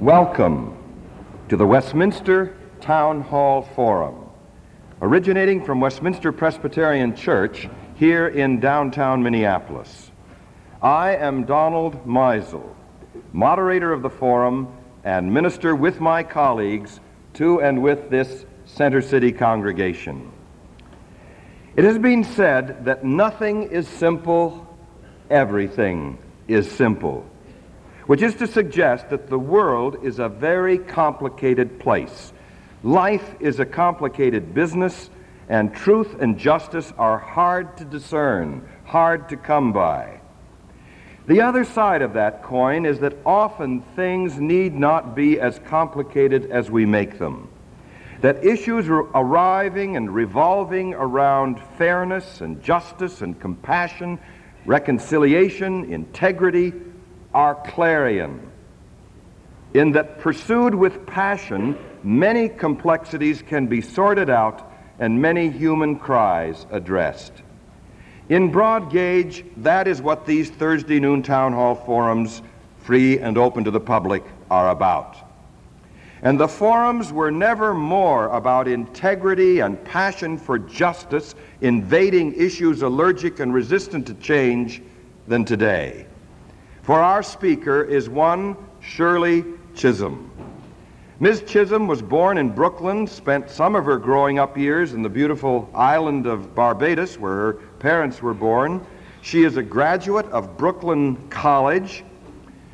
Welcome to the Westminster Town Hall Forum, originating from Westminster Presbyterian Church here in downtown Minneapolis. I am Donald Meisel, moderator of the forum and minister with my colleagues to and with this Center City congregation. It has been said that nothing is simple, everything is simple which is to suggest that the world is a very complicated place. Life is a complicated business, and truth and justice are hard to discern, hard to come by. The other side of that coin is that often things need not be as complicated as we make them. That issues are arriving and revolving around fairness and justice and compassion, reconciliation, integrity, are clarion, in that pursued with passion, many complexities can be sorted out and many human cries addressed. In broad gauge, that is what these Thursday noon town hall forums, free and open to the public, are about. And the forums were never more about integrity and passion for justice, invading issues allergic and resistant to change, than today. For our speaker is one Shirley Chisholm. Ms. Chisholm was born in Brooklyn, spent some of her growing up years in the beautiful island of Barbados, where her parents were born. She is a graduate of Brooklyn College.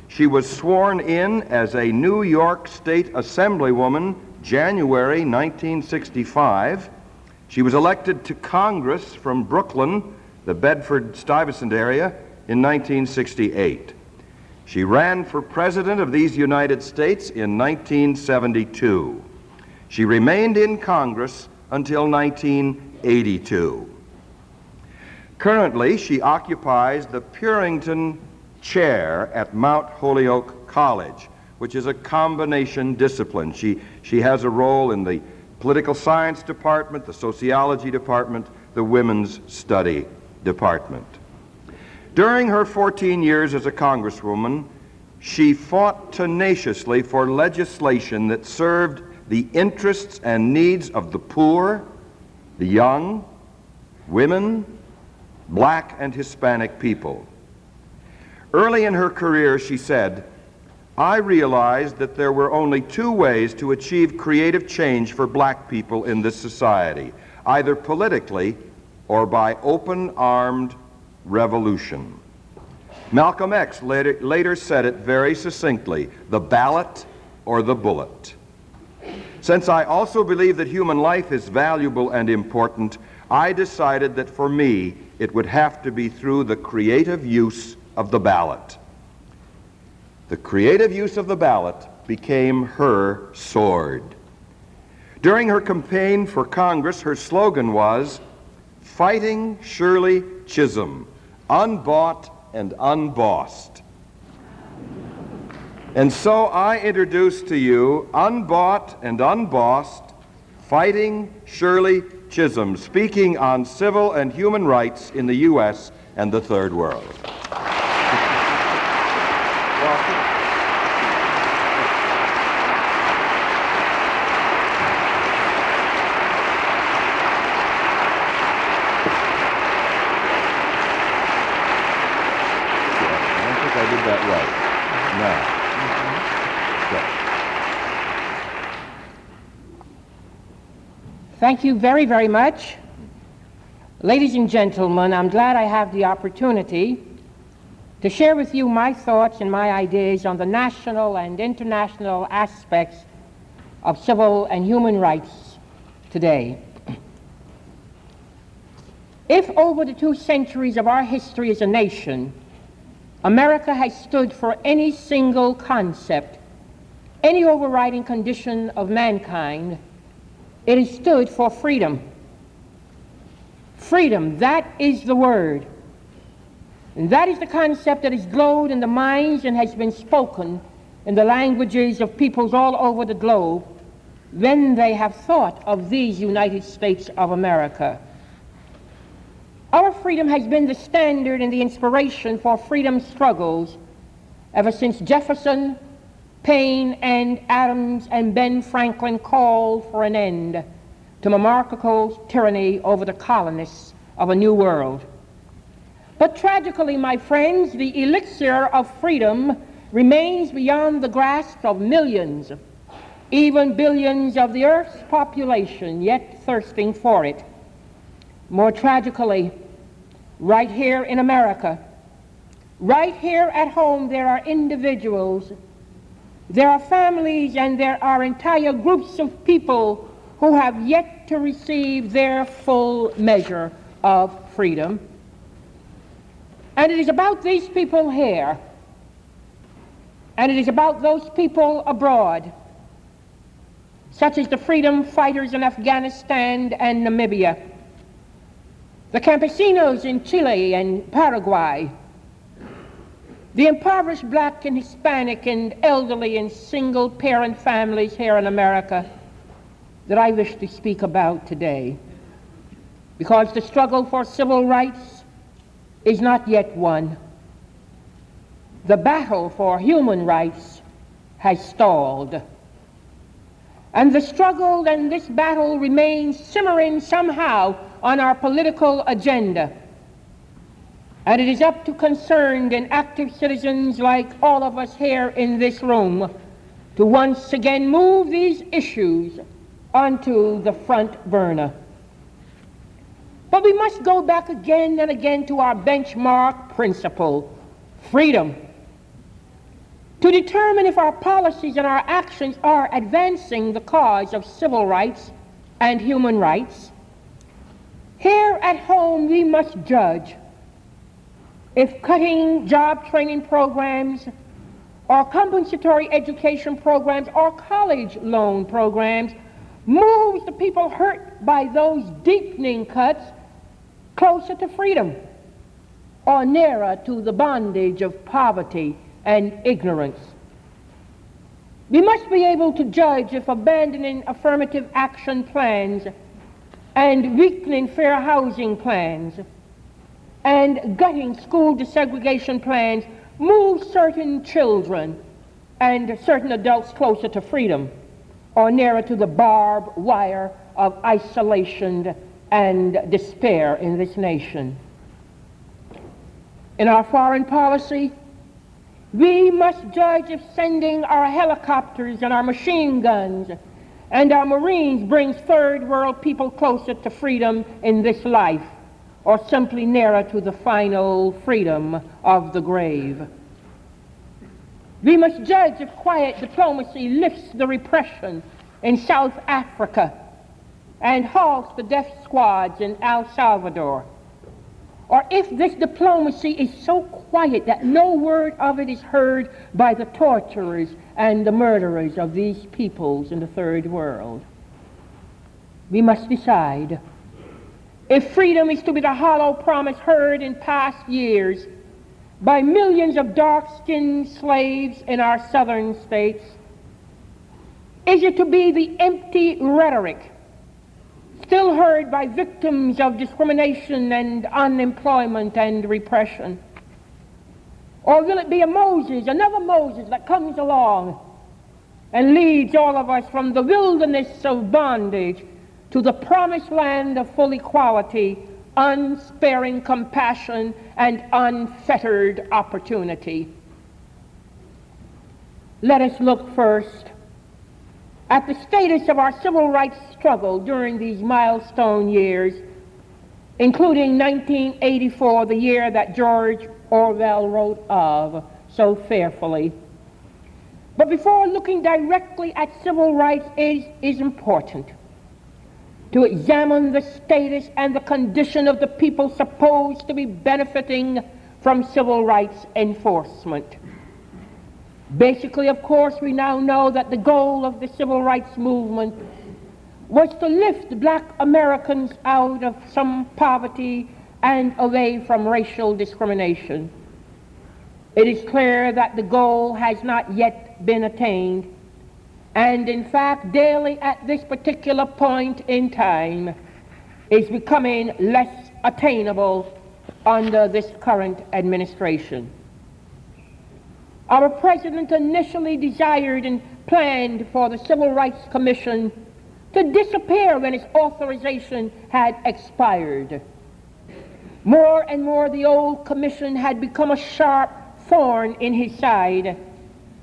She was sworn in as a New York State Assemblywoman January 1965. She was elected to Congress from Brooklyn, the Bedford Stuyvesant area, in 1968. She ran for president of these United States in 1972. She remained in Congress until 1982. Currently, she occupies the Purington Chair at Mount Holyoke College, which is a combination discipline. She, she has a role in the political science department, the sociology department, the women's study department. During her 14 years as a congresswoman, she fought tenaciously for legislation that served the interests and needs of the poor, the young, women, black and Hispanic people. Early in her career, she said, I realized that there were only two ways to achieve creative change for black people in this society either politically or by open armed revolution. Malcolm X later, later said it very succinctly the ballot or the bullet. Since I also believe that human life is valuable and important, I decided that for me it would have to be through the creative use of the ballot. The creative use of the ballot became her sword. During her campaign for Congress, her slogan was Fighting Shirley Chisholm, unbought and unbossed. And so I introduce to you, unbought and unbossed, Fighting Shirley Chisholm, speaking on civil and human rights in the U.S. and the Third World. Thank you very, very much. Ladies and gentlemen, I'm glad I have the opportunity to share with you my thoughts and my ideas on the national and international aspects of civil and human rights today. If over the two centuries of our history as a nation, America has stood for any single concept, any overriding condition of mankind, it is stood for freedom. Freedom, that is the word. And that is the concept that has glowed in the minds and has been spoken in the languages of peoples all over the globe when they have thought of these United States of America. Our freedom has been the standard and the inspiration for freedom struggles ever since Jefferson, Paine and Adams and Ben Franklin called for an end to monarchical tyranny over the colonists of a new world. But tragically, my friends, the elixir of freedom remains beyond the grasp of millions, even billions of the earth's population, yet thirsting for it. More tragically, right here in America, right here at home, there are individuals, there are families, and there are entire groups of people who have yet to receive their full measure of freedom. And it is about these people here, and it is about those people abroad, such as the freedom fighters in Afghanistan and Namibia, the campesinos in Chile and Paraguay, the impoverished black and Hispanic and elderly and single parent families here in America that I wish to speak about today. Because the struggle for civil rights is not yet won. The battle for human rights has stalled. And the struggle and this battle remains simmering somehow on our political agenda. And it is up to concerned and active citizens like all of us here in this room to once again move these issues onto the front burner. But we must go back again and again to our benchmark principle freedom. To determine if our policies and our actions are advancing the cause of civil rights and human rights, here at home, we must judge if cutting job training programs or compensatory education programs or college loan programs moves the people hurt by those deepening cuts closer to freedom or nearer to the bondage of poverty and ignorance. We must be able to judge if abandoning affirmative action plans and weakening fair housing plans and gutting school desegregation plans move certain children and certain adults closer to freedom or nearer to the barbed wire of isolation and despair in this nation. In our foreign policy, we must judge if sending our helicopters and our machine guns and our Marines brings third world people closer to freedom in this life or simply nearer to the final freedom of the grave. We must judge if quiet diplomacy lifts the repression in South Africa and halts the death squads in El Salvador. Or if this diplomacy is so quiet that no word of it is heard by the torturers and the murderers of these peoples in the third world. We must decide if freedom is to be the hollow promise heard in past years by millions of dark-skinned slaves in our southern states? Is it to be the empty rhetoric still heard by victims of discrimination and unemployment and repression? Or will it be a Moses, another Moses that comes along and leads all of us from the wilderness of bondage to the promised land of full equality unsparing compassion, and unfettered opportunity. Let us look first at the status of our civil rights struggle during these milestone years, including 1984, the year that George Orwell wrote of so fearfully. But before looking directly at civil rights, it is important to examine the status and the condition of the people supposed to be benefiting from civil rights enforcement. Basically, of course, we now know that the goal of the civil rights movement was to lift black Americans out of some poverty and away from racial discrimination. It is clear that the goal has not yet been attained and in fact, daily at this particular point in time is becoming less attainable under this current administration. Our president initially desired and planned for the Civil Rights Commission to disappear when its authorization had expired. More and more, the old commission had become a sharp thorn in his side,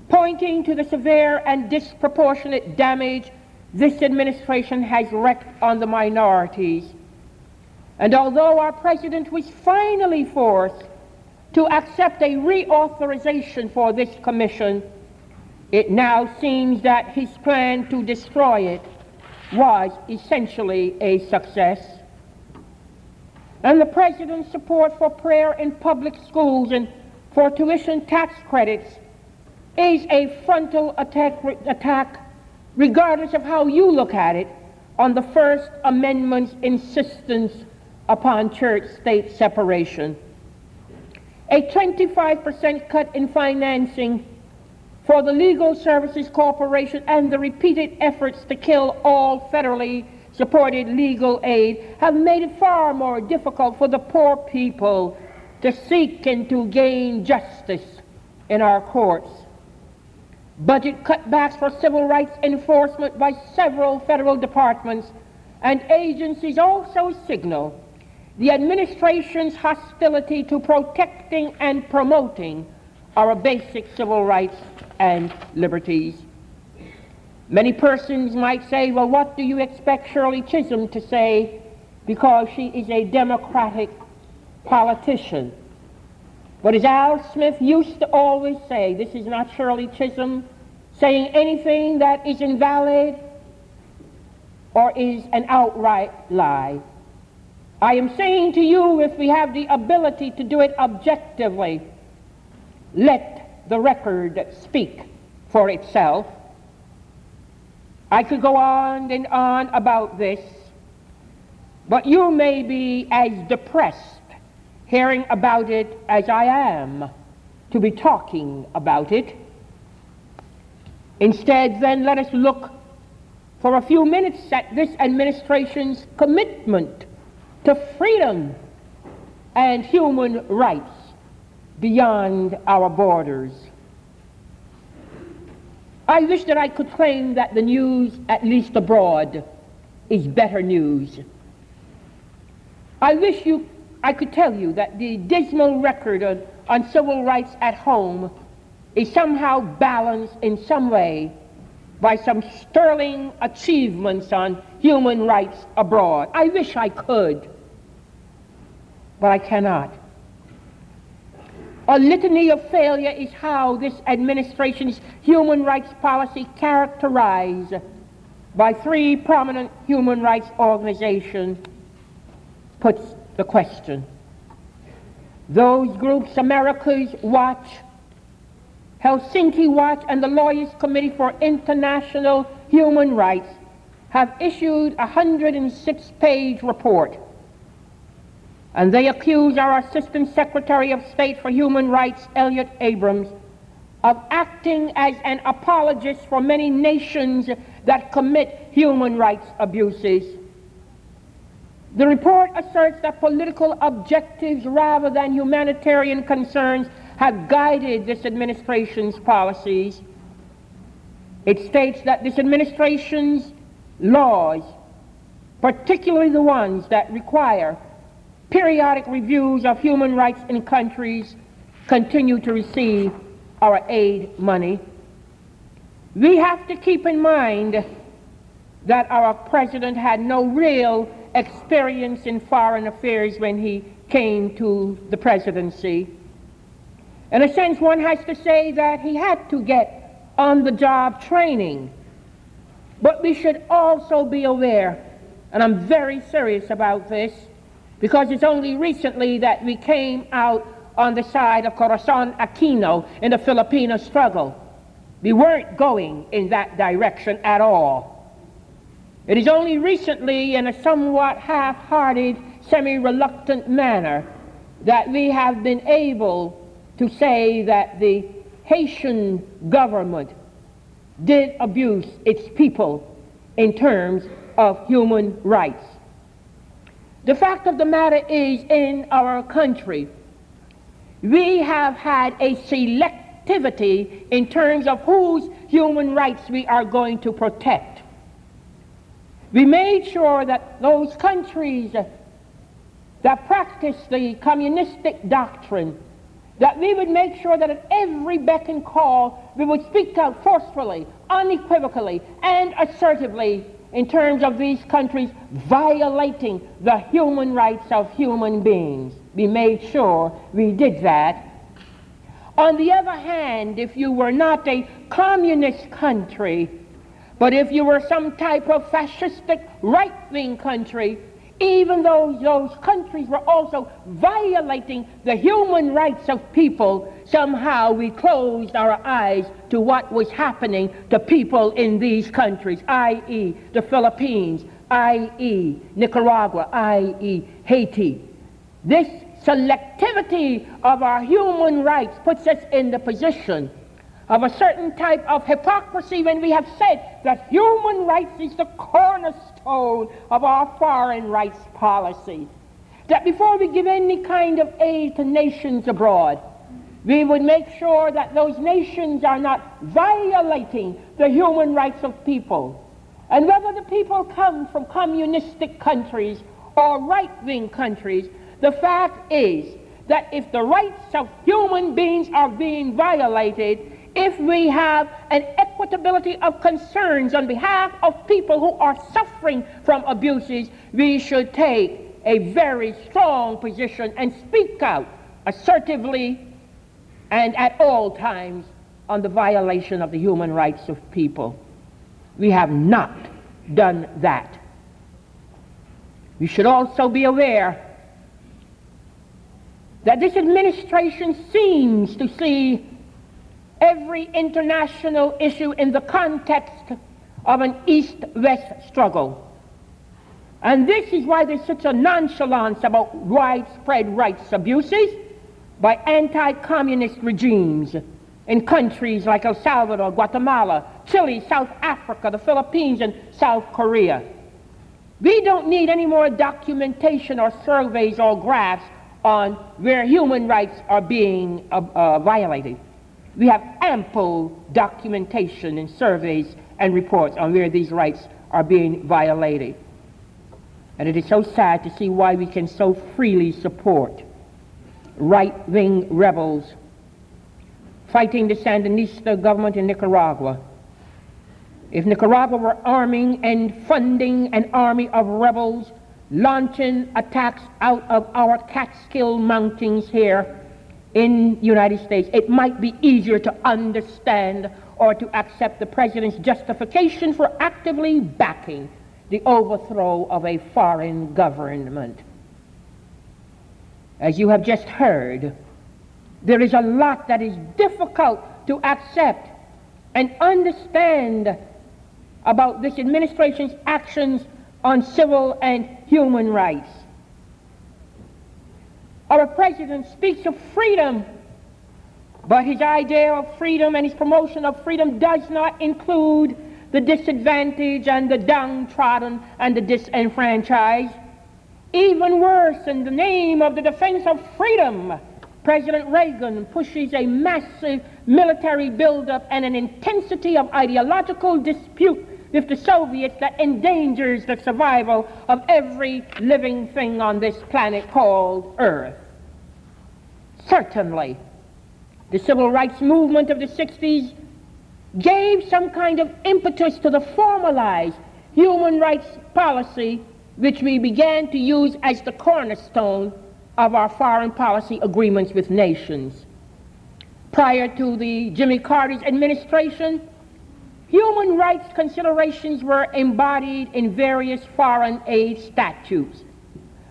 pointing to the severe and disproportionate damage this administration has wreaked on the minorities. And although our president was finally forced to accept a reauthorization for this commission, it now seems that his plan to destroy it was essentially a success. And the president's support for prayer in public schools and for tuition tax credits is a frontal attack, attack, regardless of how you look at it, on the First Amendment's insistence upon church-state separation. A 25% cut in financing for the Legal Services Corporation and the repeated efforts to kill all federally supported legal aid have made it far more difficult for the poor people to seek and to gain justice in our courts. Budget cutbacks for civil rights enforcement by several federal departments and agencies also signal the administration's hostility to protecting and promoting our basic civil rights and liberties. Many persons might say, well, what do you expect Shirley Chisholm to say because she is a Democratic politician? But as Al Smith used to always say, this is not Shirley Chisholm saying anything that is invalid or is an outright lie. I am saying to you, if we have the ability to do it objectively, let the record speak for itself. I could go on and on about this, but you may be as depressed hearing about it as I am to be talking about it. Instead, then, let us look for a few minutes at this administration's commitment to freedom and human rights beyond our borders. I wish that I could claim that the news, at least abroad, is better news. I wish you, I could tell you that the dismal record on, on civil rights at home is somehow balanced in some way by some sterling achievements on human rights abroad. I wish I could, but I cannot. A litany of failure is how this administration's human rights policy characterized by three prominent human rights organizations puts the question. Those groups, America's Watch, Helsinki Watch, and the Lawyers Committee for International Human Rights, have issued a 106-page report and they accuse our Assistant Secretary of State for Human Rights, Elliott Abrams, of acting as an apologist for many nations that commit human rights abuses. The report asserts that political objectives rather than humanitarian concerns have guided this administration's policies. It states that this administration's laws, particularly the ones that require periodic reviews of human rights in countries continue to receive our aid money. We have to keep in mind that our president had no real experience in foreign affairs when he came to the presidency. In a sense, one has to say that he had to get on the job training. But we should also be aware, and I'm very serious about this, because it's only recently that we came out on the side of Corazon Aquino in the Filipino struggle. We weren't going in that direction at all. It is only recently, in a somewhat half hearted, semi reluctant manner, that we have been able to say that the Haitian government did abuse its people in terms of human rights. The fact of the matter is, in our country, we have had a selectivity in terms of whose human rights we are going to protect. We made sure that those countries that practice the communistic doctrine, that we would make sure that at every beck and call we would speak out forcefully, unequivocally, and assertively in terms of these countries violating the human rights of human beings. We made sure we did that. On the other hand, if you were not a communist country, but if you were some type of fascistic right-wing country, even though those countries were also violating the human rights of people, somehow we closed our eyes to what was happening to people in these countries, i.e., the Philippines, i.e., Nicaragua, i.e., Haiti. This selectivity of our human rights puts us in the position of a certain type of hypocrisy when we have said that human rights is the cornerstone of our foreign rights policy. That before we give any kind of aid to nations abroad, we would make sure that those nations are not violating the human rights of people. And whether the people come from communistic countries or right wing countries, the fact is that if the rights of human beings are being violated, if we have an equitability of concerns on behalf of people who are suffering from abuses, we should take a very strong position and speak out assertively and at all times on the violation of the human rights of people. We have not done that. We should also be aware that this administration seems to see every international issue in the context of an East-West struggle. And this is why there's such a nonchalance about widespread rights abuses by anti-communist regimes in countries like El Salvador, Guatemala, Chile, South Africa, the Philippines, and South Korea. We don't need any more documentation or surveys or graphs on where human rights are being uh, uh, violated. We have ample documentation and surveys and reports on where these rights are being violated. And it is so sad to see why we can so freely support right wing rebels fighting the Sandinista government in Nicaragua. If Nicaragua were arming and funding an army of rebels launching attacks out of our Catskill Mountains here, in the United States, it might be easier to understand or to accept the president's justification for actively backing the overthrow of a foreign government. As you have just heard, there is a lot that is difficult to accept and understand about this administration's actions on civil and human rights. Our president speaks of freedom, but his idea of freedom and his promotion of freedom does not include the disadvantaged and the downtrodden and the disenfranchised. Even worse, in the name of the defense of freedom, President Reagan pushes a massive military buildup and an intensity of ideological dispute with the Soviets that endangers the survival of every living thing on this planet called Earth. Certainly, the civil rights movement of the 60s gave some kind of impetus to the formalized human rights policy which we began to use as the cornerstone of our foreign policy agreements with nations. Prior to the Jimmy Carter's administration, Human rights considerations were embodied in various foreign aid statutes,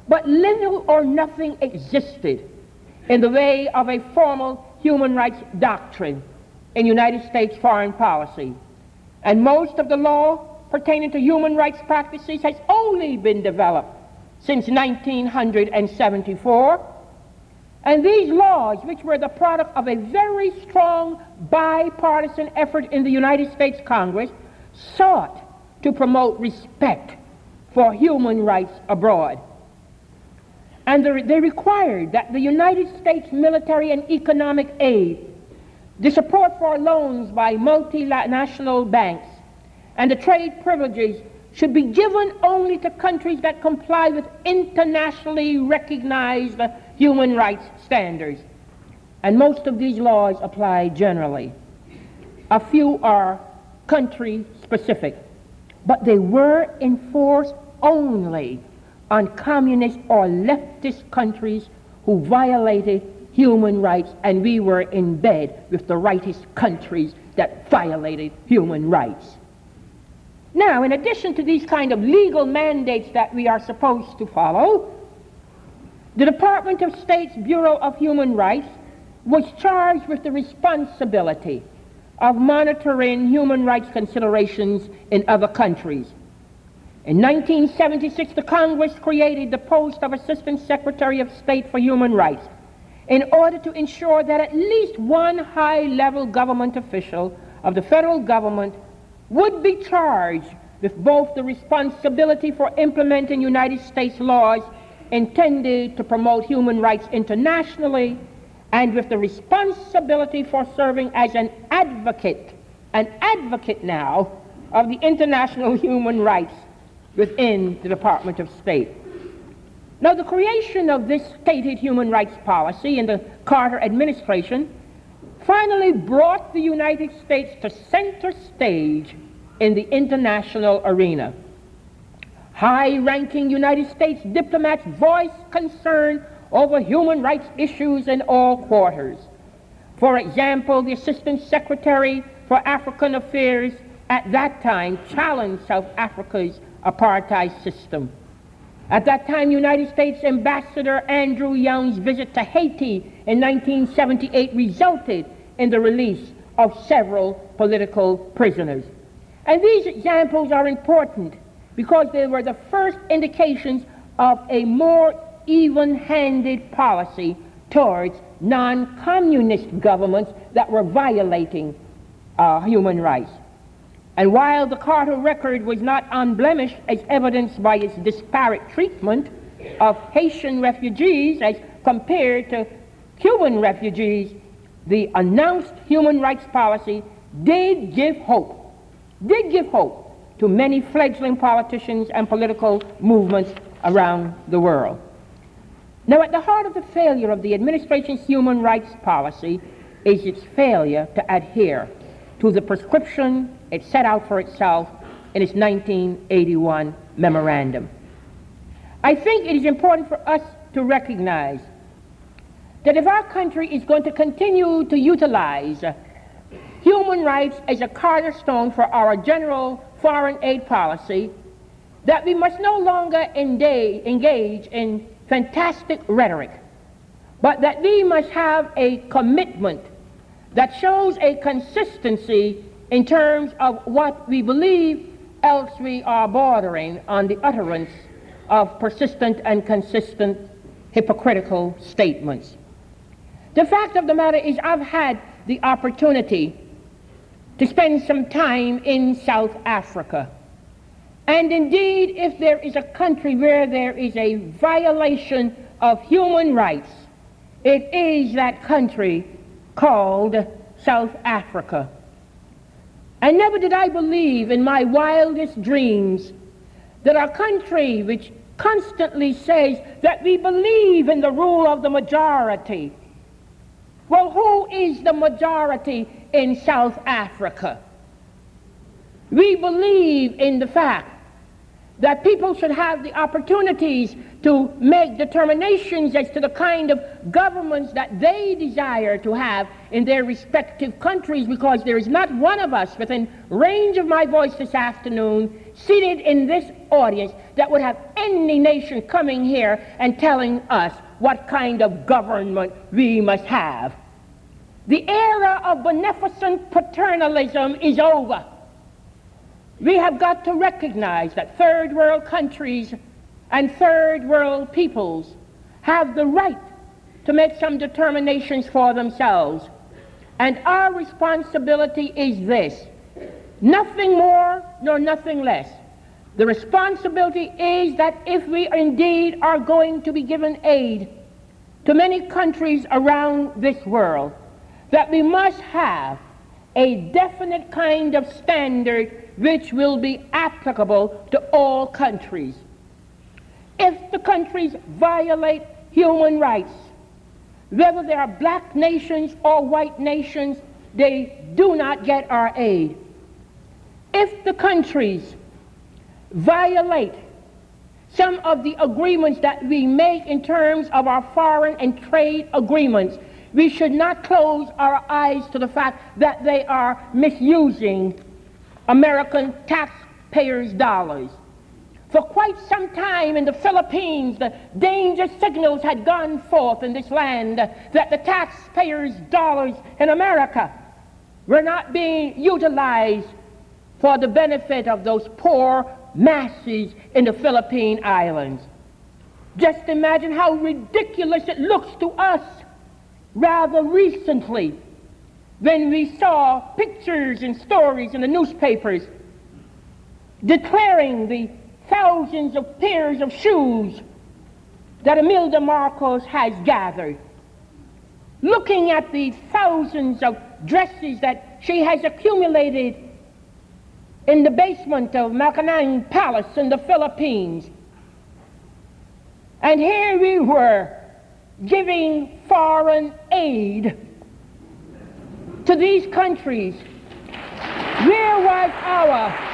but little or nothing existed in the way of a formal human rights doctrine in United States foreign policy. And most of the law pertaining to human rights practices has only been developed since 1974 and these laws, which were the product of a very strong bipartisan effort in the United States Congress, sought to promote respect for human rights abroad. And they required that the United States military and economic aid the support for loans by multinational banks, and the trade privileges should be given only to countries that comply with internationally recognized human rights standards. And most of these laws apply generally. A few are country specific, but they were enforced only on communist or leftist countries who violated human rights, and we were in bed with the rightist countries that violated human rights. Now, in addition to these kind of legal mandates that we are supposed to follow, the Department of State's Bureau of Human Rights was charged with the responsibility of monitoring human rights considerations in other countries. In 1976, the Congress created the post of Assistant Secretary of State for Human Rights in order to ensure that at least one high level government official of the federal government would be charged with both the responsibility for implementing United States laws intended to promote human rights internationally and with the responsibility for serving as an advocate, an advocate now, of the international human rights within the Department of State. Now, the creation of this stated human rights policy in the Carter administration finally brought the United States to center stage in the international arena. High ranking United States diplomats voiced concern over human rights issues in all quarters. For example, the Assistant Secretary for African Affairs at that time challenged South Africa's apartheid system. At that time, United States Ambassador Andrew Young's visit to Haiti in 1978 resulted in the release of several political prisoners. And these examples are important because they were the first indications of a more even-handed policy towards non-communist governments that were violating uh, human rights. And while the Carter record was not unblemished as evidenced by its disparate treatment of Haitian refugees as compared to Cuban refugees, the announced human rights policy did give hope, did give hope to many fledgling politicians and political movements around the world. Now, at the heart of the failure of the administration's human rights policy is its failure to adhere to the prescription it set out for itself in its 1981 memorandum. I think it is important for us to recognize that if our country is going to continue to utilize human rights as a cornerstone for our general foreign aid policy, that we must no longer engage in fantastic rhetoric, but that we must have a commitment that shows a consistency in terms of what we believe, else we are bordering on the utterance of persistent and consistent hypocritical statements. The fact of the matter is, I've had the opportunity to spend some time in South Africa. And indeed, if there is a country where there is a violation of human rights, it is that country called South Africa. And never did I believe in my wildest dreams that a country which constantly says that we believe in the rule of the majority. Well, who is the majority in South Africa? We believe in the fact that people should have the opportunities to make determinations as to the kind of governments that they desire to have in their respective countries because there is not one of us within range of my voice this afternoon seated in this audience that would have any nation coming here and telling us what kind of government we must have. The era of beneficent paternalism is over. We have got to recognize that third world countries and third world peoples have the right to make some determinations for themselves. And our responsibility is this nothing more nor nothing less. The responsibility is that if we indeed are going to be given aid to many countries around this world, that we must have a definite kind of standard which will be applicable to all countries. If the countries violate human rights, whether they are black nations or white nations, they do not get our aid. If the countries violate some of the agreements that we make in terms of our foreign and trade agreements, we should not close our eyes to the fact that they are misusing American taxpayers' dollars. For quite some time in the Philippines, the danger signals had gone forth in this land that the taxpayers' dollars in America were not being utilized for the benefit of those poor masses in the Philippine Islands. Just imagine how ridiculous it looks to us rather recently when we saw pictures and stories in the newspapers declaring the thousands of pairs of shoes that Imelda Marcos has gathered, looking at the thousands of dresses that she has accumulated in the basement of Malacanang Palace in the Philippines. And here we were giving foreign aid to these countries. Where was our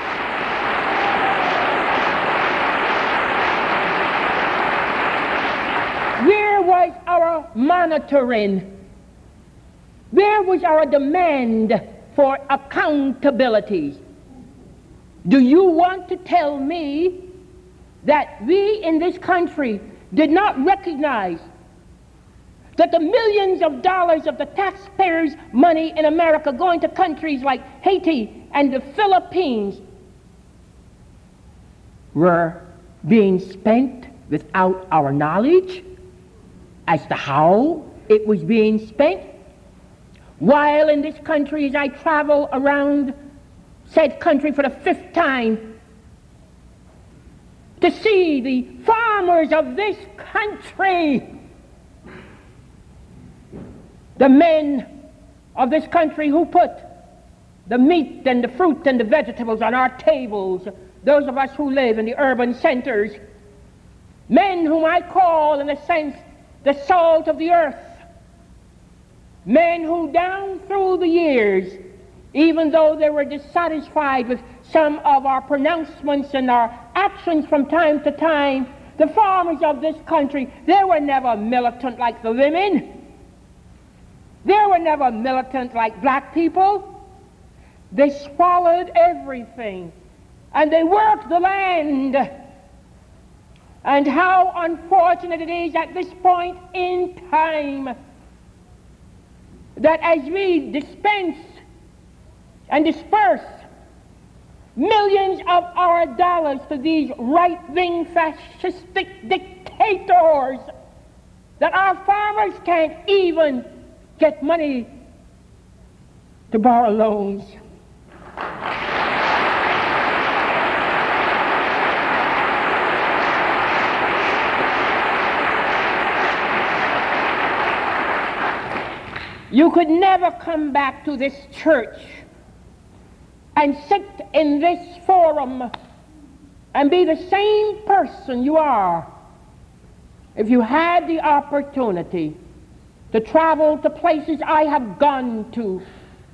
Where was our monitoring? Where was our demand for accountability? Do you want to tell me that we in this country did not recognize that the millions of dollars of the taxpayers' money in America going to countries like Haiti and the Philippines were being spent without our knowledge as to how it was being spent? While in this country, as I travel around said country for the fifth time, to see the farmers of this country the men of this country who put the meat and the fruit and the vegetables on our tables, those of us who live in the urban centers, men whom I call, in a sense, the salt of the earth, men who down through the years, even though they were dissatisfied with some of our pronouncements and our actions from time to time, the farmers of this country, they were never militant like the women. They were never militant like black people. They swallowed everything and they worked the land. And how unfortunate it is at this point in time that as we dispense and disperse millions of our dollars to these right-wing fascistic dictators that our farmers can't even get money to borrow loans. You could never come back to this church and sit in this forum and be the same person you are if you had the opportunity to travel to places I have gone to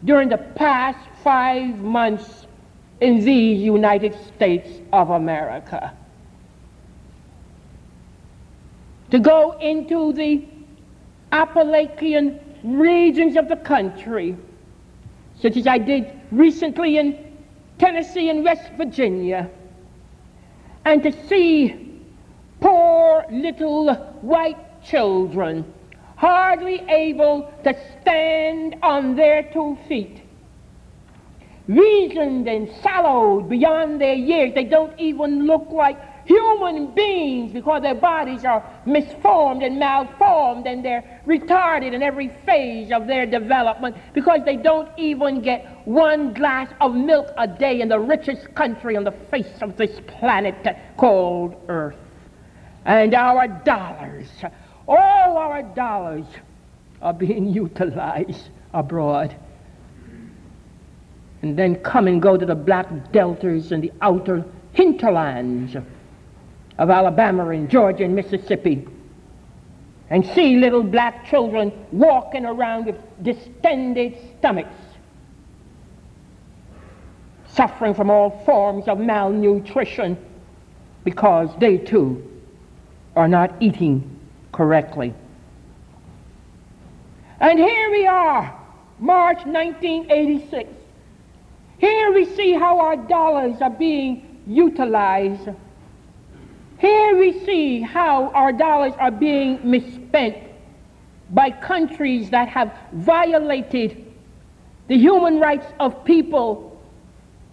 during the past five months in these United States of America. To go into the Appalachian regions of the country, such as I did recently in Tennessee and West Virginia, and to see poor little white children hardly able to stand on their two feet. Reasoned and sallowed beyond their years, they don't even look like human beings because their bodies are misformed and malformed and they're retarded in every phase of their development because they don't even get one glass of milk a day in the richest country on the face of this planet called Earth. And our dollars all our dollars are being utilized abroad. And then come and go to the black deltas and the outer hinterlands of Alabama and Georgia and Mississippi and see little black children walking around with distended stomachs, suffering from all forms of malnutrition because they too are not eating correctly. And here we are, March 1986. Here we see how our dollars are being utilized here we see how our dollars are being misspent by countries that have violated the human rights of people.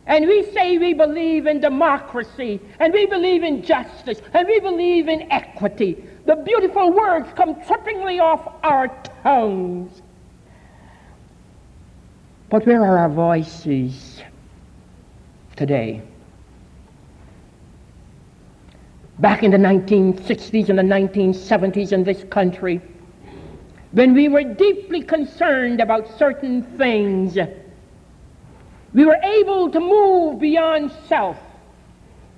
And we say we believe in democracy, and we believe in justice, and we believe in equity. The beautiful words come trippingly off our tongues. But where are our voices today? back in the 1960s and the 1970s in this country, when we were deeply concerned about certain things, we were able to move beyond self.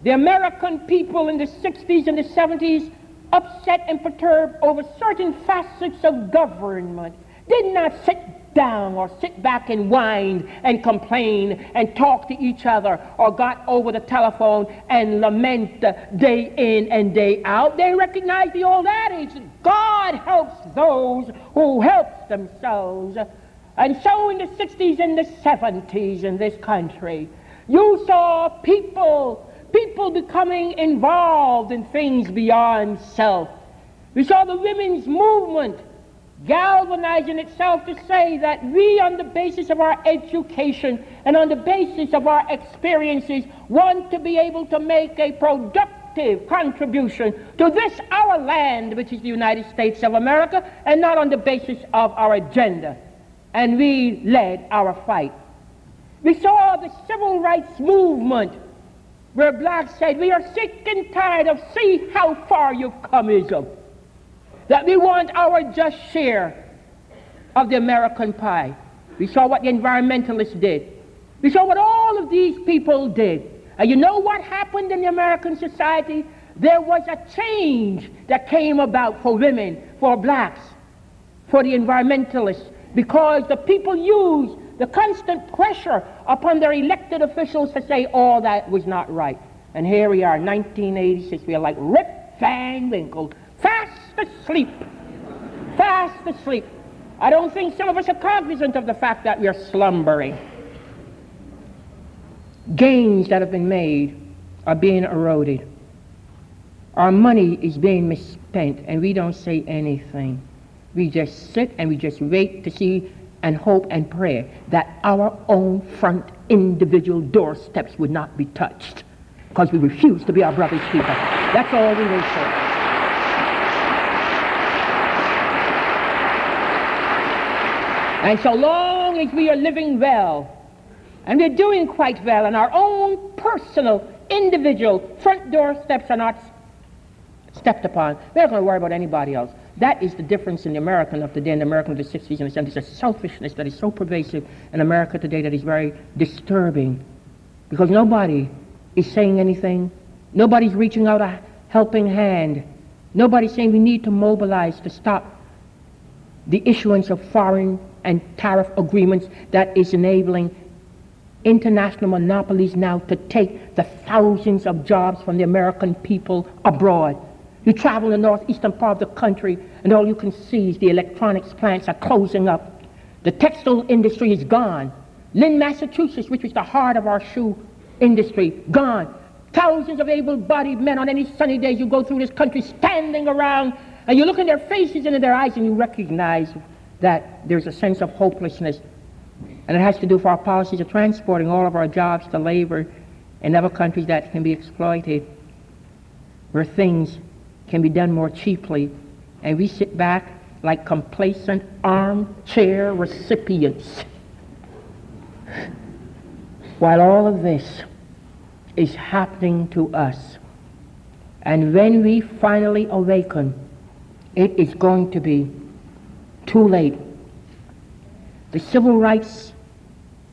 The American people in the 60s and the 70s, upset and perturbed over certain facets of government, did not sit down or sit back and whine and complain and talk to each other or got over the telephone and lament day in and day out. They recognize the old adage God helps those who help themselves. And so in the 60s and the 70s in this country, you saw people, people becoming involved in things beyond self. We saw the women's movement galvanizing itself to say that we, on the basis of our education and on the basis of our experiences, want to be able to make a productive contribution to this our land, which is the United States of America, and not on the basis of our agenda. And we led our fight. We saw the civil rights movement where blacks said, We are sick and tired of see how far you've come, Ism that we want our just share of the American pie. We saw what the environmentalists did. We saw what all of these people did. And you know what happened in the American society? There was a change that came about for women, for blacks, for the environmentalists, because the people used the constant pressure upon their elected officials to say all that was not right. And here we are, 1986. We are like Rip Van Winkle, fast asleep. Fast asleep. I don't think some of us are cognizant of the fact that we are slumbering. Gains that have been made are being eroded. Our money is being misspent, and we don't say anything. We just sit and we just wait to see and hope and pray that our own front individual doorsteps would not be touched because we refuse to be our brother's keeper. That's all we wait for. And so long as we are living well, and we're doing quite well, and our own personal, individual front door steps are not stepped upon, we're not going to worry about anybody else. That is the difference in the American of today and the American of the 60s and the 70s. A selfishness that is so pervasive in America today that is very disturbing. Because nobody is saying anything. Nobody's reaching out a helping hand. Nobody's saying we need to mobilize to stop the issuance of foreign and tariff agreements that is enabling international monopolies now to take the thousands of jobs from the American people abroad. You travel in the northeastern part of the country, and all you can see is the electronics plants are closing up. The textile industry is gone. Lynn, Massachusetts, which was the heart of our shoe industry, gone. Thousands of able bodied men on any sunny day you go through this country standing around, and you look in their faces and in their eyes, and you recognize that there's a sense of hopelessness. And it has to do with our policies of transporting all of our jobs to labor in other countries that can be exploited, where things can be done more cheaply. And we sit back like complacent armchair recipients while all of this is happening to us. And when we finally awaken, it is going to be too late. the civil rights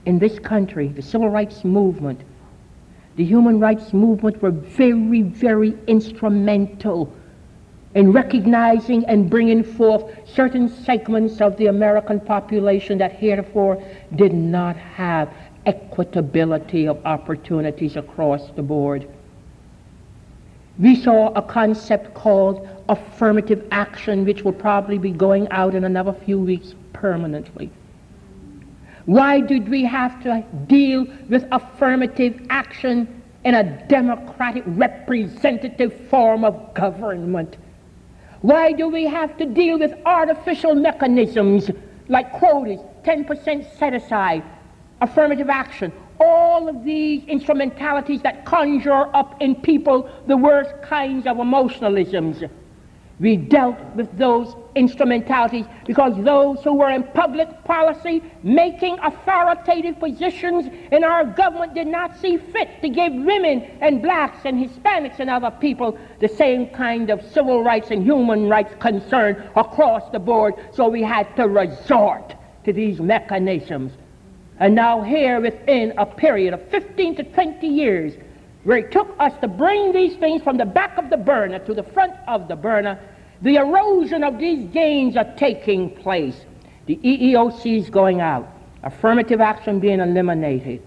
in this country, the civil rights movement, the human rights movement were very, very instrumental in recognizing and bringing forth certain segments of the American population that heretofore did not have equitability of opportunities across the board. We saw a concept called affirmative action, which will probably be going out in another few weeks permanently. Why did we have to deal with affirmative action in a democratic representative form of government? Why do we have to deal with artificial mechanisms like quotas, 10% set aside, affirmative action, all of these instrumentalities that conjure up in people the worst kinds of emotionalisms? We dealt with those instrumentalities because those who were in public policy making authoritative positions in our government did not see fit to give women and blacks and Hispanics and other people the same kind of civil rights and human rights concern across the board. So we had to resort to these mechanisms. And now, here within a period of 15 to 20 years, where it took us to bring these things from the back of the burner to the front of the burner, the erosion of these gains are taking place. The EEOC is going out, affirmative action being eliminated,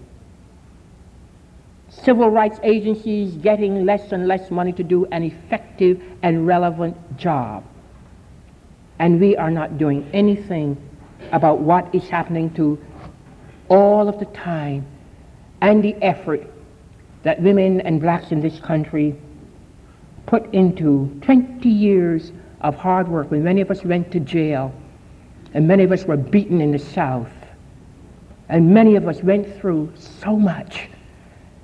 civil rights agencies getting less and less money to do an effective and relevant job. And we are not doing anything about what is happening to all of the time and the effort that women and blacks in this country put into 20 years of hard work when many of us went to jail and many of us were beaten in the South and many of us went through so much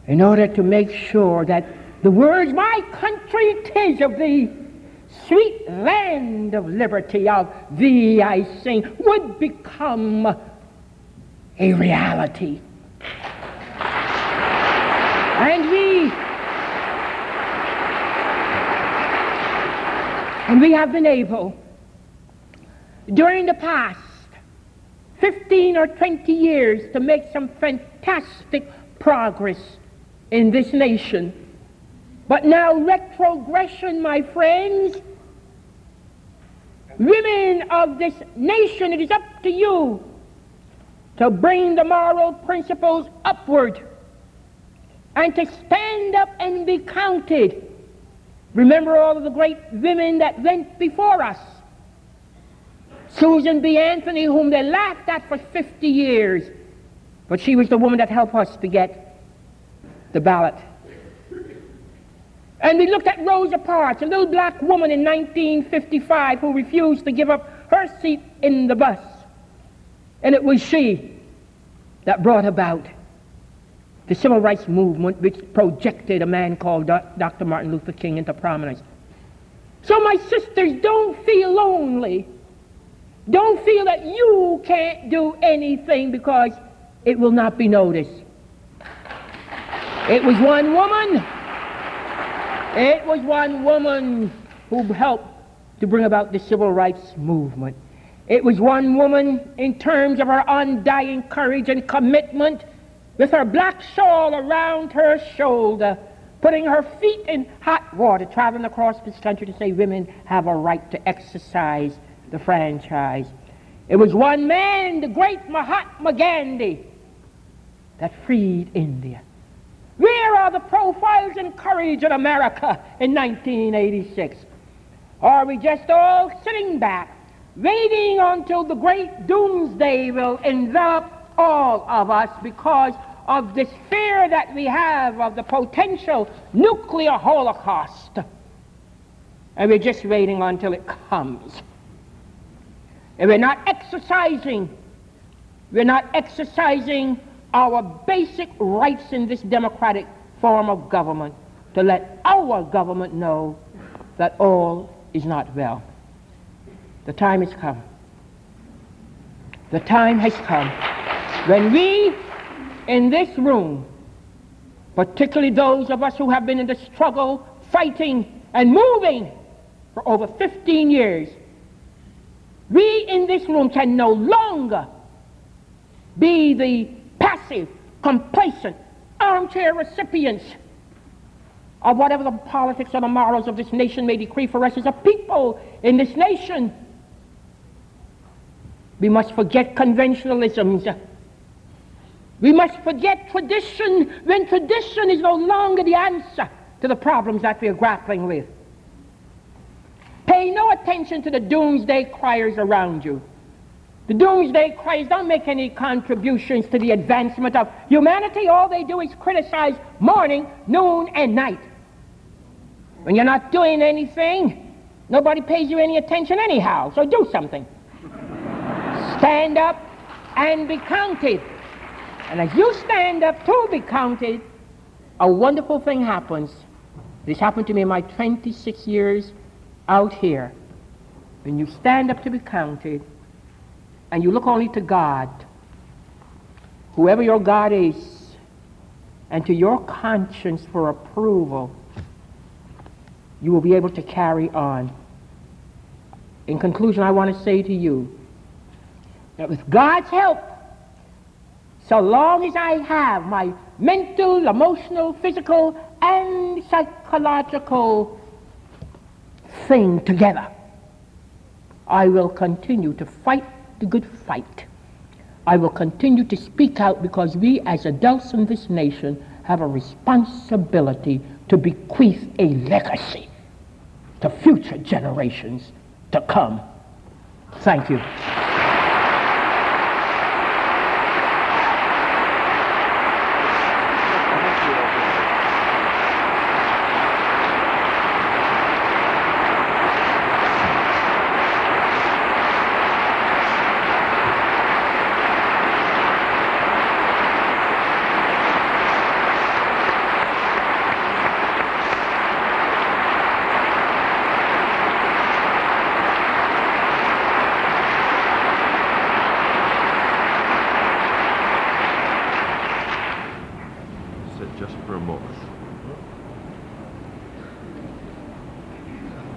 in order to make sure that the words, My country, tis of thee, sweet land of liberty, of thee I sing, would become a reality. And we and we have been able during the past 15 or 20 years to make some fantastic progress in this nation. But now retrogression, my friends, women of this nation, it is up to you to bring the moral principles upward and to stand up and be counted. Remember all of the great women that went before us. Susan B. Anthony, whom they laughed at for 50 years, but she was the woman that helped us to get the ballot. And we looked at Rosa Parks, a little black woman in 1955 who refused to give up her seat in the bus. And it was she that brought about the civil rights movement, which projected a man called Dr. Martin Luther King into prominence. So, my sisters, don't feel lonely. Don't feel that you can't do anything because it will not be noticed. It was one woman. It was one woman who helped to bring about the civil rights movement. It was one woman, in terms of her undying courage and commitment, with her black shawl around her shoulder, putting her feet in hot water, traveling across this country to say women have a right to exercise the franchise. It was one man, the great Mahatma Gandhi, that freed India. Where are the profiles in courage in America in 1986? Are we just all sitting back waiting until the great doomsday will envelop all of us because of this fear that we have of the potential nuclear holocaust. And we're just waiting until it comes. And we're not exercising, we're not exercising our basic rights in this democratic form of government to let our government know that all is not well. The time has come. The time has come when we in this room, particularly those of us who have been in the struggle, fighting, and moving for over 15 years, we in this room can no longer be the passive, complacent, armchair recipients of whatever the politics or the morals of this nation may decree for us as a people in this nation. We must forget conventionalisms. We must forget tradition when tradition is no longer the answer to the problems that we are grappling with. Pay no attention to the doomsday criers around you. The doomsday criers don't make any contributions to the advancement of humanity. All they do is criticize morning, noon, and night. When you're not doing anything, nobody pays you any attention anyhow, so do something. stand up and be counted. And as you stand up to be counted, a wonderful thing happens. This happened to me in my 26 years out here. When you stand up to be counted, and you look only to God, whoever your God is, and to your conscience for approval, you will be able to carry on. In conclusion, I want to say to you that with God's help, so long as I have my mental, emotional, physical, and psychological thing together, I will continue to fight the good fight. I will continue to speak out because we as adults in this nation have a responsibility to bequeath a legacy to future generations to come. Thank you.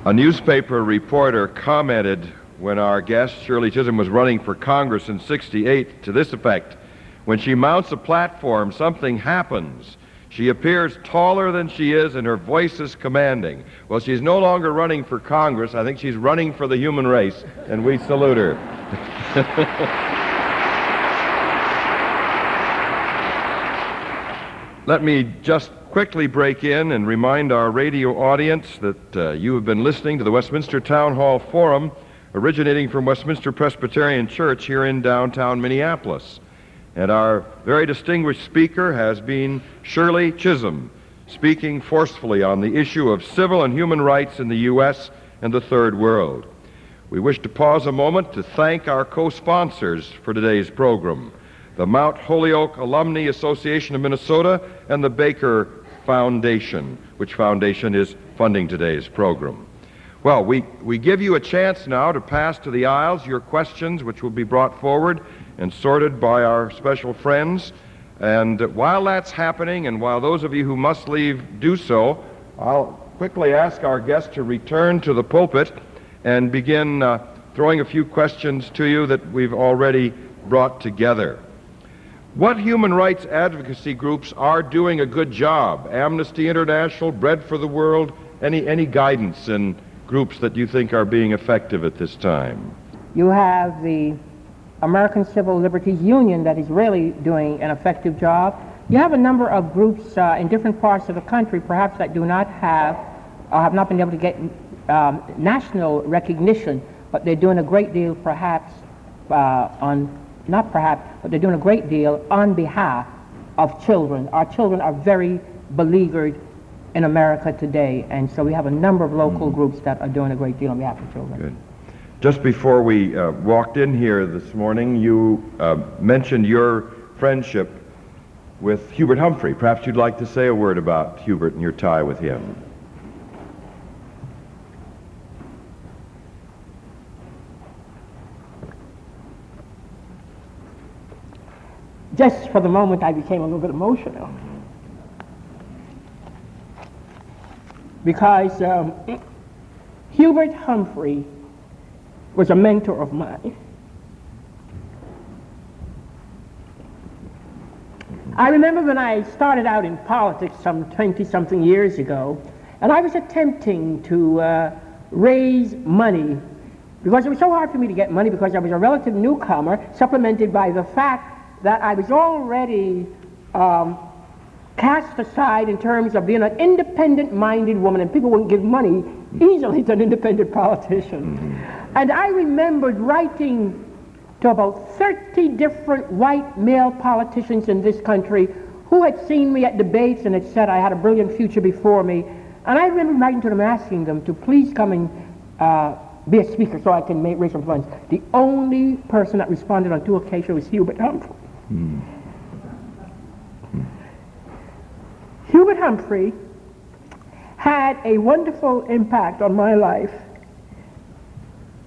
A newspaper reporter commented when our guest, Shirley Chisholm, was running for Congress in 68 to this effect When she mounts a platform, something happens. She appears taller than she is, and her voice is commanding. Well, she's no longer running for Congress. I think she's running for the human race, and we salute her. Let me just quickly break in and remind our radio audience that uh, you have been listening to the Westminster Town Hall Forum originating from Westminster Presbyterian Church here in downtown Minneapolis. And our very distinguished speaker has been Shirley Chisholm, speaking forcefully on the issue of civil and human rights in the U.S. and the Third World. We wish to pause a moment to thank our co sponsors for today's program the Mount Holyoke Alumni Association of Minnesota and the Baker Foundation, which foundation is funding today's program. Well, we, we give you a chance now to pass to the aisles your questions, which will be brought forward and sorted by our special friends. And while that's happening, and while those of you who must leave do so, I'll quickly ask our guest to return to the pulpit and begin uh, throwing a few questions to you that we've already brought together. What human rights advocacy groups are doing a good job? Amnesty International, Bread for the World, any, any guidance in groups that you think are being effective at this time? You have the American Civil Liberties Union that is really doing an effective job. You have a number of groups uh, in different parts of the country, perhaps that do not have or have not been able to get um, national recognition, but they're doing a great deal, perhaps, uh, on not perhaps, but they're doing a great deal on behalf of children. Our children are very beleaguered in America today, and so we have a number of local mm. groups that are doing a great deal on behalf of children. Good. Just before we uh, walked in here this morning, you uh, mentioned your friendship with Hubert Humphrey. Perhaps you'd like to say a word about Hubert and your tie with him. Just for the moment, I became a little bit emotional. Because um, Hubert Humphrey was a mentor of mine. I remember when I started out in politics some 20 something years ago, and I was attempting to uh, raise money because it was so hard for me to get money because I was a relative newcomer, supplemented by the fact that I was already um, cast aside in terms of being an independent minded woman, and people wouldn't give money easily to an independent politician. Mm-hmm. And I remembered writing to about 30 different white male politicians in this country who had seen me at debates and had said I had a brilliant future before me. And I remember writing to them asking them to please come and uh, be a speaker so I can make, raise some funds. The only person that responded on two occasions was Hubert Humphrey. Hmm. Hubert Humphrey had a wonderful impact on my life.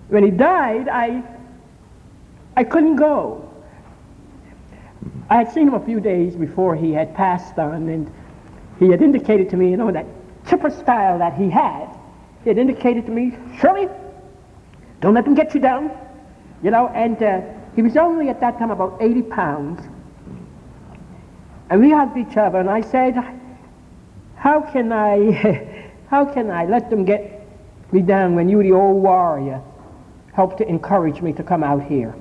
When he died, I, I couldn't go. I had seen him a few days before he had passed on, and he had indicated to me, you know, that chipper style that he had. He had indicated to me, Shirley, don't let them get you down. You know, and uh, he was only at that time about 80 pounds. And we hugged each other, and I said, how can I, how can I let them get me down when you, the old warrior, helped to encourage me to come out here?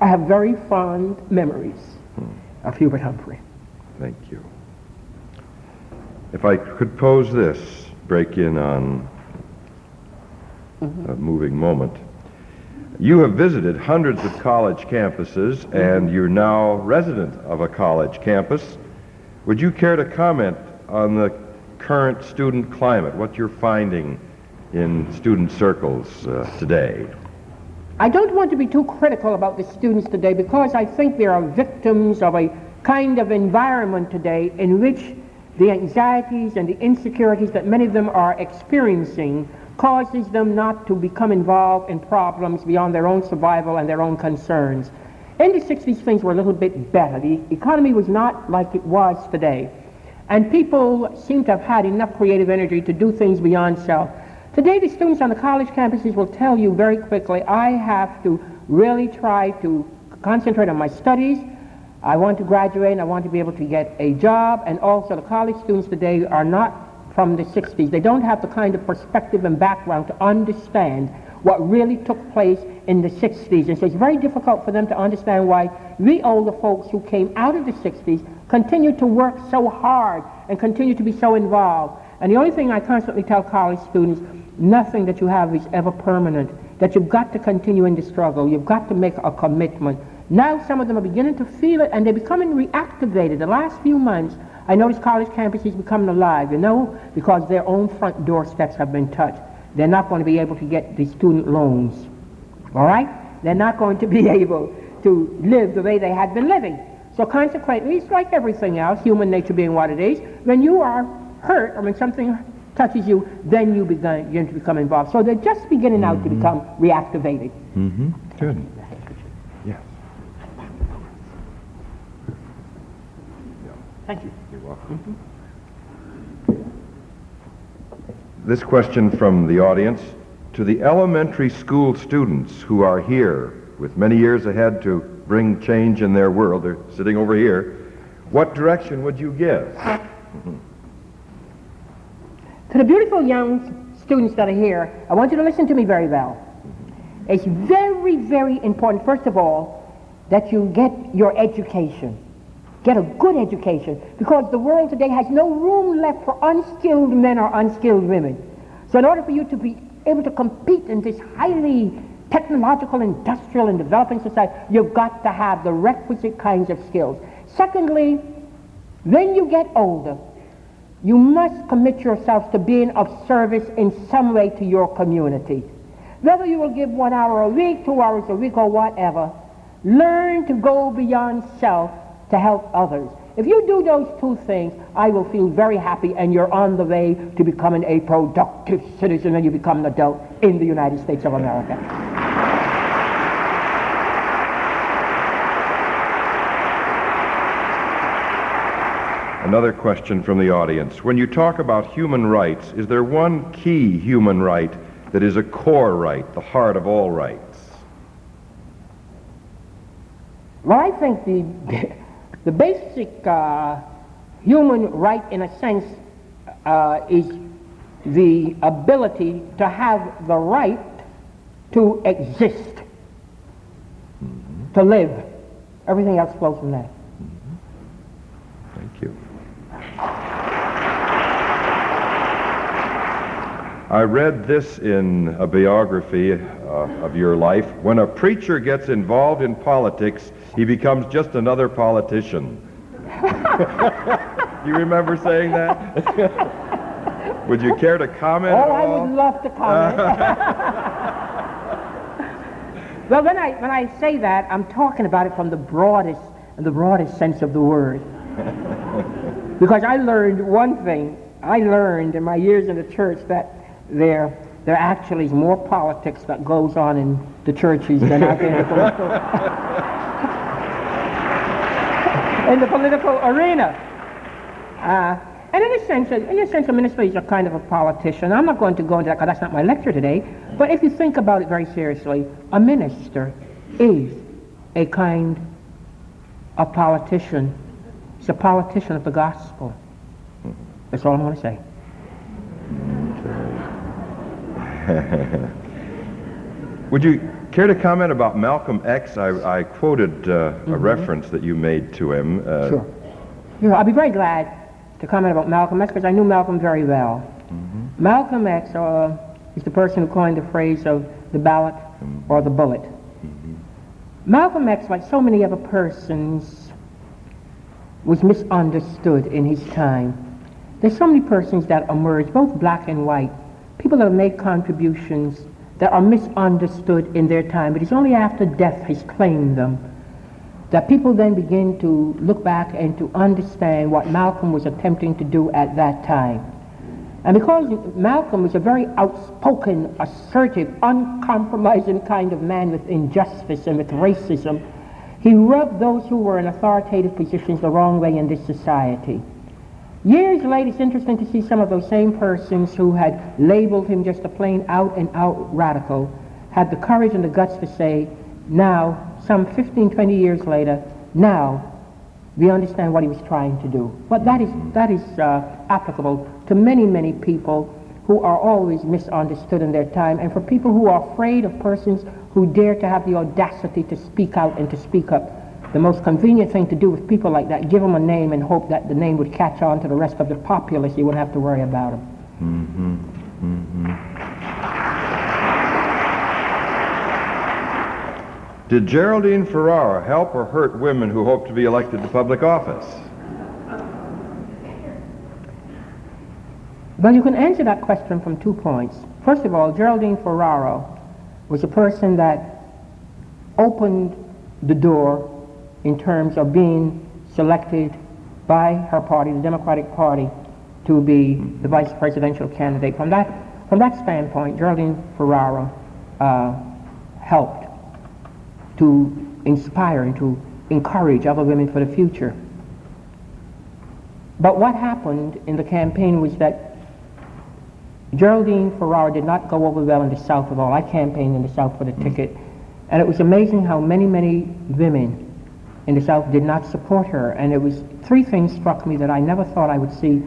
I have very fond memories of Hubert Humphrey. Thank you. If I could pose this, break in on mm-hmm. a moving moment. You have visited hundreds of college campuses, and you're now resident of a college campus. Would you care to comment on the current student climate, what you're finding in student circles uh, today? I don't want to be too critical about the students today because I think they are victims of a kind of environment today in which the anxieties and the insecurities that many of them are experiencing causes them not to become involved in problems beyond their own survival and their own concerns. In the 60s, things were a little bit better. The economy was not like it was today. And people seem to have had enough creative energy to do things beyond self. Today, the students on the college campuses will tell you very quickly, I have to really try to concentrate on my studies. I want to graduate and I want to be able to get a job. And also, the college students today are not from the 60s. They don't have the kind of perspective and background to understand what really took place in the 60s. And so it's very difficult for them to understand why we older folks who came out of the 60s continue to work so hard and continue to be so involved. And the only thing I constantly tell college students, nothing that you have is ever permanent, that you've got to continue in the struggle. You've got to make a commitment. Now some of them are beginning to feel it and they're becoming reactivated. The last few months, I notice college campuses becoming alive, you know, because their own front doorsteps have been touched. They're not going to be able to get the student loans. All right? They're not going to be able to live the way they had been living. So consequently, it's like everything else, human nature being what it is. When you are hurt or when something touches you, then you begin, to become involved. So they're just beginning mm-hmm. out to mm-hmm. become reactivated. Mm-hmm. Good. Yes. Thank you. Mm-hmm. This question from the audience to the elementary school students who are here with many years ahead to bring change in their world, they're sitting over here, what direction would you give? Mm-hmm. To the beautiful young students that are here, I want you to listen to me very well. It's very, very important, first of all, that you get your education. Get a good education because the world today has no room left for unskilled men or unskilled women. So in order for you to be able to compete in this highly technological, industrial, and developing society, you've got to have the requisite kinds of skills. Secondly, when you get older, you must commit yourselves to being of service in some way to your community. Whether you will give one hour a week, two hours a week, or whatever, learn to go beyond self to help others. If you do those two things, I will feel very happy and you're on the way to becoming a productive citizen and you become an adult in the United States of America. Another question from the audience. When you talk about human rights, is there one key human right that is a core right, the heart of all rights? Well, I think the The basic uh, human right, in a sense, uh, is the ability to have the right to exist, mm-hmm. to live. Everything else flows from that. Mm-hmm. Thank you. I read this in a biography Uh, of your life. When a preacher gets involved in politics, he becomes just another politician. you remember saying that? would you care to comment? Oh, I would love to comment. well, when I when I say that, I'm talking about it from the broadest the broadest sense of the word. because I learned one thing. I learned in my years in the church that there there actually is more politics that goes on in the churches than out in the political, in the political arena. Uh, and in a sense, in a sense, a minister is a kind of a politician. I'm not going to go into that because that's not my lecture today. But if you think about it very seriously, a minister is a kind of politician. He's a politician of the gospel. That's all I'm going to say. Would you care to comment about Malcolm X? I, I quoted uh, a reference that you made to him. Uh, sure. sure. I'll be very glad to comment about Malcolm X because I knew Malcolm very well. Mm-hmm. Malcolm X uh, is the person who coined the phrase of the ballot mm-hmm. or the bullet. Mm-hmm. Malcolm X, like so many other persons, was misunderstood in his time. There's so many persons that emerged, both black and white, people that have made contributions that are misunderstood in their time. But It is only after death has claimed them that people then begin to look back and to understand what Malcolm was attempting to do at that time. And because Malcolm was a very outspoken, assertive, uncompromising kind of man with injustice and with racism, he rubbed those who were in authoritative positions the wrong way in this society. Years later, it's interesting to see some of those same persons who had labeled him just a plain out and out radical had the courage and the guts to say, now, some 15, 20 years later, now we understand what he was trying to do. But that is, that is uh, applicable to many, many people who are always misunderstood in their time, and for people who are afraid of persons who dare to have the audacity to speak out and to speak up the most convenient thing to do with people like that, give them a name and hope that the name would catch on to the rest of the populace. You wouldn't have to worry about them. Mm-hmm. Mm-hmm. Did Geraldine Ferraro help or hurt women who hope to be elected to public office? Well, you can answer that question from two points. First of all, Geraldine Ferraro was a person that opened the door in terms of being selected by her party, the Democratic Party, to be the vice presidential candidate. From that, from that standpoint, Geraldine Ferraro uh, helped to inspire and to encourage other women for the future. But what happened in the campaign was that Geraldine Ferraro did not go over well in the South at all. I campaigned in the South for the ticket, and it was amazing how many, many women in the South did not support her. And it was three things struck me that I never thought I would see.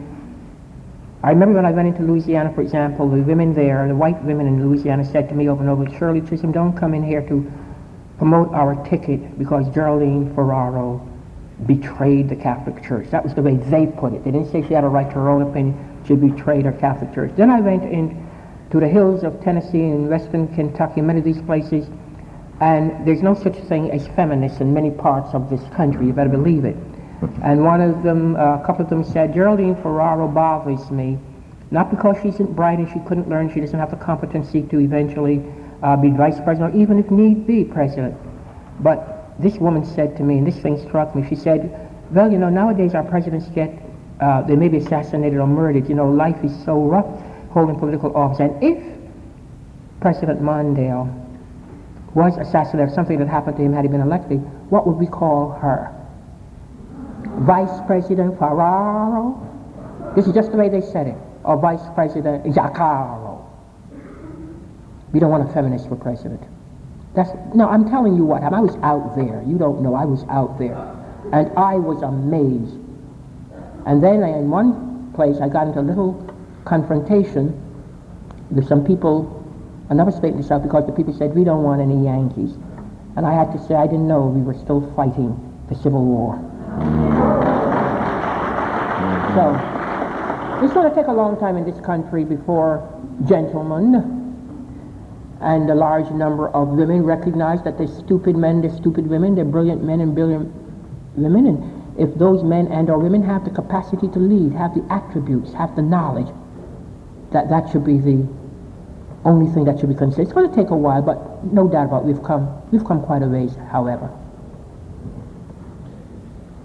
I remember when I went into Louisiana, for example, the women there, the white women in Louisiana said to me over and over, Shirley Chisholm, don't come in here to promote our ticket because Geraldine Ferraro betrayed the Catholic Church. That was the way they put it. They didn't say she had a right to her own opinion. She betrayed her Catholic Church. Then I went in to the hills of Tennessee and western Kentucky, many of these places, and there's no such thing as feminists in many parts of this country. You better believe it. And one of them, uh, a couple of them said, Geraldine Ferraro bothers me, not because she isn't bright and she couldn't learn, she doesn't have the competency to eventually uh, be vice president or even if need be president. But this woman said to me, and this thing struck me, she said, well, you know, nowadays our presidents get, uh, they may be assassinated or murdered. You know, life is so rough holding political office. And if President Mondale was assassinated, something that happened to him had he been elected, what would we call her? Vice President Ferraro? This is just the way they said it. Or Vice President Zaccaro. We don't want a feminist for president. That's, no, I'm telling you what. I was out there. You don't know. I was out there. And I was amazed. And then in one place, I got into a little confrontation with some people, state in the South, because the people said, we don't want any Yankees. And I had to say, I didn't know we were still fighting the Civil War. So, it's going to take a long time in this country before gentlemen and a large number of women recognize that they're stupid men, they're stupid women, they're brilliant men and brilliant women. And if those men and or women have the capacity to lead, have the attributes, have the knowledge, that that should be the only thing that should be considered. It's going to take a while, but no doubt about it, we've come, we've come quite a ways, however.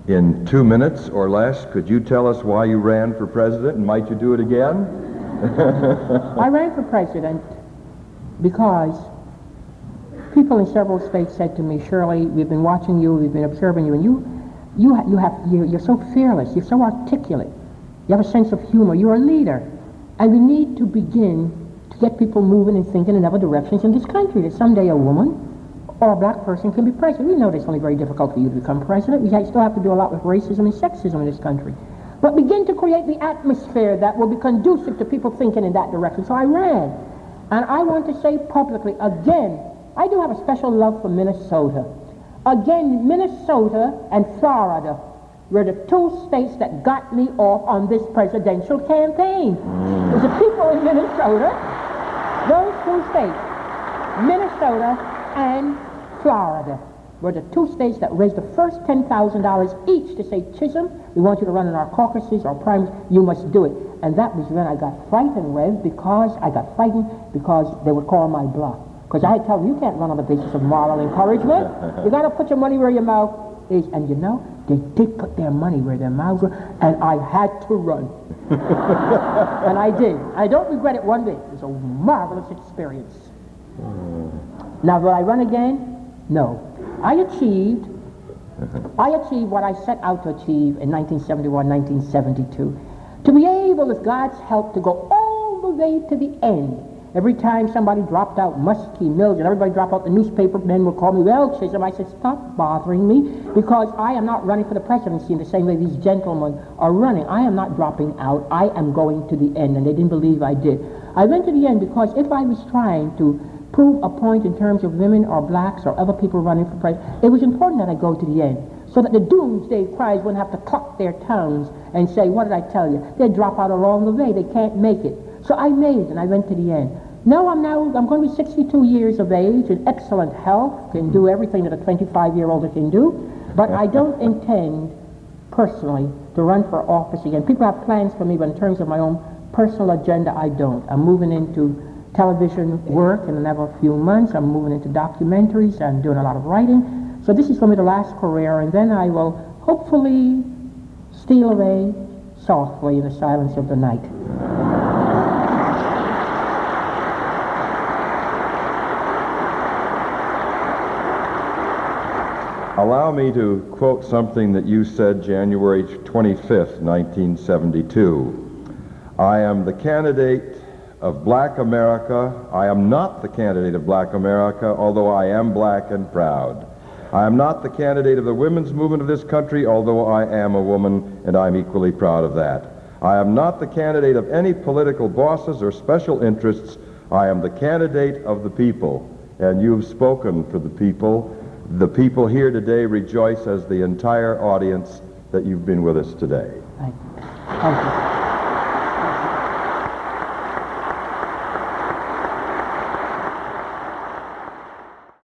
In two minutes or less, could you tell us why you ran for president and might you do it again? I ran for president because people in several states said to me, Shirley, we've been watching you, we've been observing you, and you, you, you have, you're, you're so fearless, you're so articulate, you have a sense of humor, you're a leader, and we need to begin get people moving and thinking in other directions in this country, that someday a woman or a black person can be president. We know it's only very difficult for you to become president. We still have to do a lot with racism and sexism in this country. But begin to create the atmosphere that will be conducive to people thinking in that direction. So I ran. And I want to say publicly, again, I do have a special love for Minnesota. Again, Minnesota and Florida were the two states that got me off on this presidential campaign. It was the people in Minnesota, those two states, Minnesota and Florida, were the two states that raised the first $10,000 each to say, Chisholm, we want you to run in our caucuses or primaries, you must do it. And that was when I got frightened with because I got frightened because they would call my bluff. Because I had told them, you can't run on the basis of moral encouragement. you got to put your money where your mouth is. And you know, they did put their money where their mouths were, and I had to run. and I did. I don't regret it one bit. It was a marvelous experience. Now, will I run again? No. I achieved, I achieved what I set out to achieve in 1971, 1972. To be able, with God's help, to go all the way to the end. Every time somebody dropped out Muskie, Mills, and everybody dropped out the newspaper, men would call me, well, Chisholm. I said, stop bothering me, because I am not running for the presidency in the same way these gentlemen are running. I am not dropping out. I am going to the end, and they didn't believe I did. I went to the end because if I was trying to prove a point in terms of women or blacks or other people running for president, it was important that I go to the end so that the doomsday cries wouldn't have to cluck their tongues and say, what did I tell you? They'd drop out along the way. They can't make it. So I made it, and I went to the end. Now I'm now, I'm going to be 62 years of age in excellent health, can do everything that a 25-year-old can do, but I don't intend personally to run for office again. People have plans for me, but in terms of my own personal agenda, I don't. I'm moving into television work in another few months. I'm moving into documentaries. I'm doing a lot of writing. So this is going to be the last career, and then I will hopefully steal away softly in the silence of the night. Allow me to quote something that you said January 25th, 1972. I am the candidate of black America. I am not the candidate of black America, although I am black and proud. I am not the candidate of the women's movement of this country, although I am a woman and I'm equally proud of that. I am not the candidate of any political bosses or special interests. I am the candidate of the people. And you've spoken for the people. The people here today rejoice as the entire audience that you've been with us today. Thank you. Thank you.